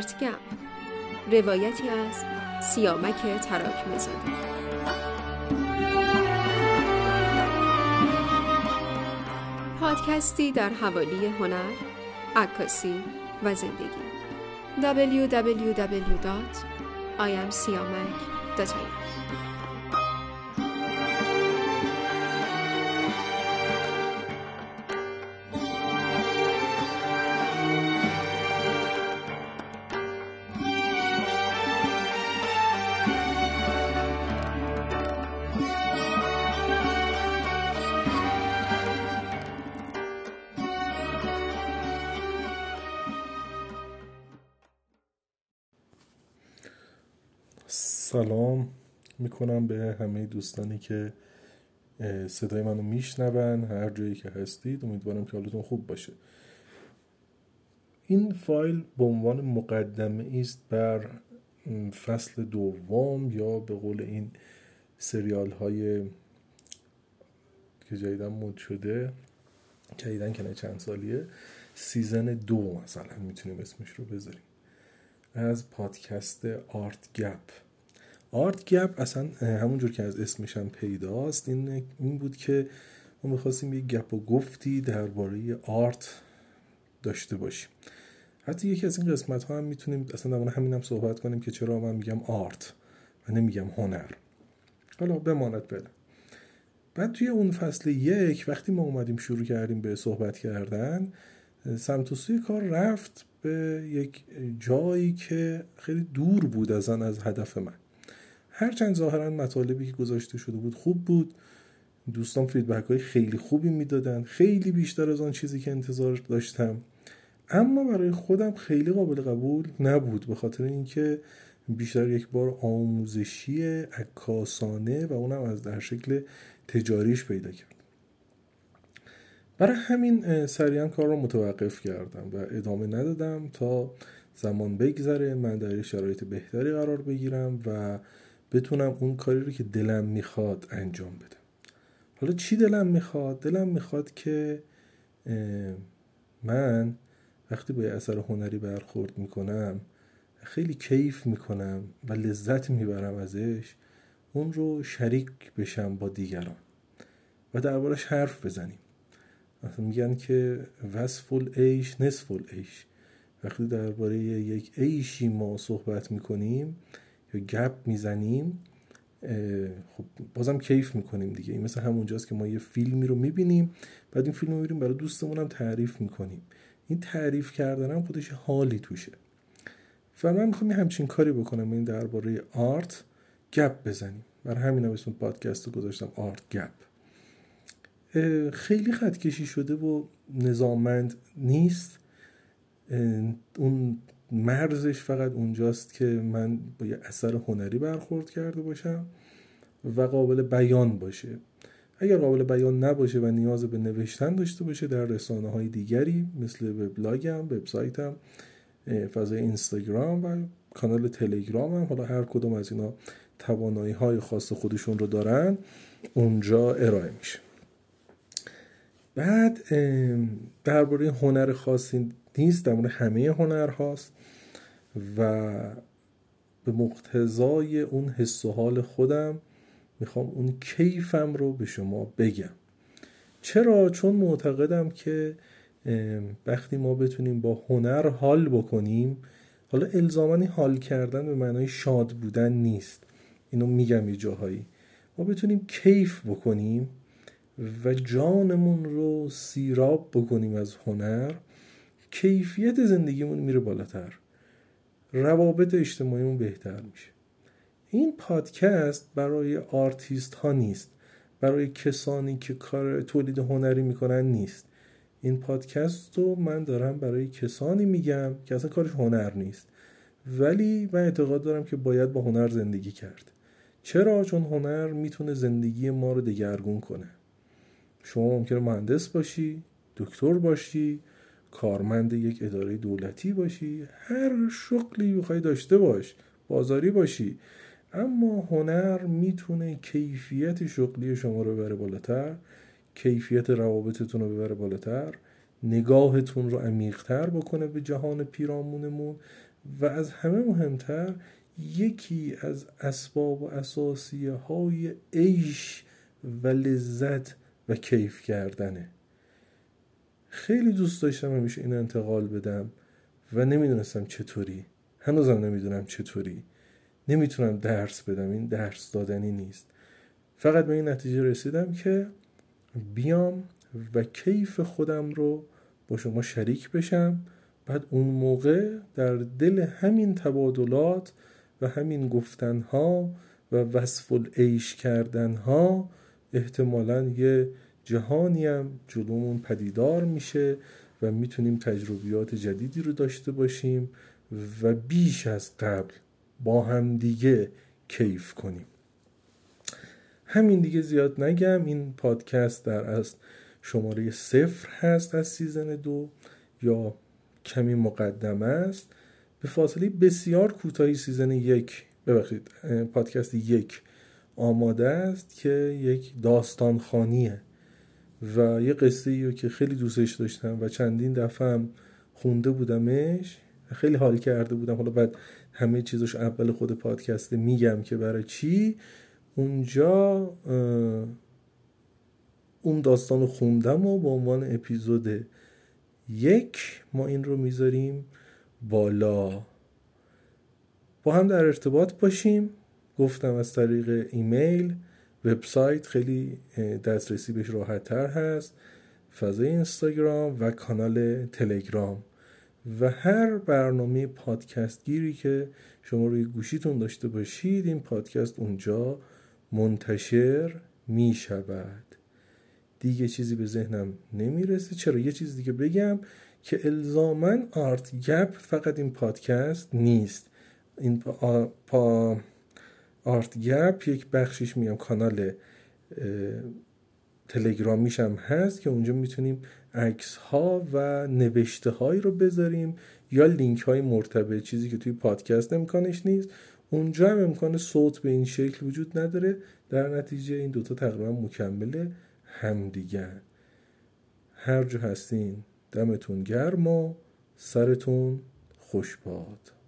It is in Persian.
آرت روایتی از سیامک تراکمزاده پادکستی در حوالی هنر، عکاسی و زندگی. www.imsiamak.ir سلام می‌کنم به همه دوستانی که صدای منو میشنون هر جایی که هستید. امیدوارم که حالتون خوب باشه. این فایل به عنوان مقدمه است بر فصل دوم یا به قول این سریال های که جدیدن مد شده جدیدن که نه چند سالیه سیزن دو مثلا می‌تونیم اسمش رو بذاریم. از پادکست آرت گپ. آرت گپ اصلا همونجور که از اسمش هم پیداست این, این بود که ما می‌خواستیم یه گپ و گفتی درباره آرت داشته باشیم. حتی یکی از این قسمت ها هم می‌تونیم اصلا در همین هم صحبت کنیم که چرا من میگم آرت و نمیگم هنر. حالا بماند بله. بعد توی اون فصل یک وقتی ما اومدیم شروع کردیم به صحبت کردن سمت و سوی کار رفت به یک جایی که خیلی دور بود از از هدف من. هرچند ظاهرا مطالبی که گذاشته شده بود خوب بود. دوستان فیدبک های خیلی خوبی می‌دادن. خیلی بیشتر از آن چیزی که انتظار داشتم. اما برای خودم خیلی قابل قبول نبود به خاطر اینکه بیشتر یک بار آموزشی عکاسانه و اونم از در شکل تجاریش پیدا کرد. برای همین سریعا کار رو متوقف کردم و ادامه ندادم تا زمان بگذره من در شرایط بهتری قرار بگیرم و بتونم اون کاری رو که دلم می‌خواد انجام بدم. حالا چی دلم می‌خواد؟ دلم می‌خواد که من وقتی با یه اثر هنری برخورد می‌کنم خیلی کیف می‌کنم و لذت می‌برم ازش اون رو شریک بشم با دیگران و دربارش حرف بزنیم. مثلا میگن که وصف العیش نصف العیش. وقتی درباره یک عیشی ما صحبت می‌کنیم یا گپ می‌زنیم خب بازم کیف می‌کنیم دیگه. این مثل همونجاست که ما یه فیلمی رو می‌بینیم بعد این فیلم رو می‌بینیم برای دوستمون هم تعریف می‌کنیم. این تعریف کردن هم خودش حالی توشه. و من می‌خوام همچین کاری بکنم این درباره آرت گپ بزنیم. برای همین هم اسم پادکست رو گذاشتم آرت گپ. خیلی خط کشی شده و نظاممند نیست. اون مرزش فقط اونجاست که من با یه اثر هنری برخورد کرده باشم و قابل بیان باشه. اگر قابل بیان نباشه و نیاز به نوشتن داشته باشه در رسانه های دیگری مثل وبلاگم وبسایتم فضای اینستاگرام و کانال تلگرام هم حالا هر کدوم از اینا توانایی های خاص خودشون رو دارن اونجا ارائه میشه. بعد درباره هنر خاصی نیست در مورد همه هنر هاست و به مقتضای اون حس و حال خودم می‌خوام اون کیفم رو به شما بگم. چرا؟ چون معتقدم که وقتی ما بتونیم با هنر حال بکنیم حالا الزاما حال کردن به معنای شاد بودن نیست. اینو میگم یه جاهایی. ما بتونیم کیف بکنیم و جانمون رو سیراب بکنیم از هنر. کیفیت زندگیمون میره بالاتر. روابط اجتماعیمون بهتر میشه. این پادکست برای آرتیست ها نیست. برای کسانی که کار تولید هنری می‌کنن نیست. این پادکست رو من دارم برای کسانی میگم که اصلا کارش هنر نیست. ولی من اعتقاد دارم که باید با هنر زندگی کرد. چرا؟ چون هنر می‌تونه زندگی ما رو دگرگون کنه. شما ممکنه مهندس باشی دکتر باشی کارمند یک اداره دولتی باشی هر شغلی بخوای داشته باش بازاری باشی. اما هنر می‌تونه کیفیت شغلی شما رو ببره بالاتر کیفیت روابطتون رو ببره بالاتر نگاهتون رو عمیقتر بکنه به جهان پیرامونمون. و از همه مهمتر یکی از اسباب و اساسیه های عیش و لذت و کیف کردنه. خیلی دوست داشتم همیشه این انتقال بدم و نمی‌دونستم چطوری. هنوزم نمی‌دونم چطوری. نمی‌تونم درس بدم. این درس دادنی نیست. فقط به این نتیجه رسیدم که بیام و کیف خودم رو با شما شریک بشم. بعد اون موقع در دل همین تبادلات و همین گفتنها و وصف العیش کردنها احتمالا یه جهانی هم جلومون پدیدار میشه و می‌تونیم تجربیات جدیدی رو داشته باشیم و بیش از قبل با هم دیگه کیف کنیم. همین دیگه زیاد نگم این پادکست در اصل شماره صفر هست از season دو یا کمی مقدمه است. به فاصله بسیار کوتاهی season یک ببخشید پادکست یک آماده است که یک داستان خوانیه و یه قصه ای که خیلی دوستش داشتم و چندین دفعه هم خونده بودمش خیلی حال کرده بودم. حالا بعد همه چیزش اول خود پادکسته میگم که برای چی؟ اونجا اون داستان رو خوندم و به عنوان اپیزود یک ما این رو می‌ذاریم بالا. با هم در ارتباط باشیم. گفتم از طریق ایمیل. وبسایت خیلی دسترسی بهش راحت تر هست. فضای اینستاگرام و کانال تلگرام. و هر برنامه پادکست گیری که شما روی گوشیتون داشته باشید این پادکست اونجا منتشر می شود دیگه چیزی به ذهنم نمی‌رسه. چرا؟ یه چیز دیگه بگم که الزامن آرت گپ فقط این پادکست نیست. این پا, پا آرت گپ یک بخشش میگم کانال تلگرامیش هم هست که اونجا می‌تونیم عکس ها و نوشته هایی رو بذاریم یا لینک های مرتبط چیزی که توی پادکست امکانش نیست. اونجا هم امکان صوت به این شکل وجود نداره. در نتیجه این دوتا تقریبا مکمل همدیگه هر جا هستین دمتون گرم و سرتون خوش باد.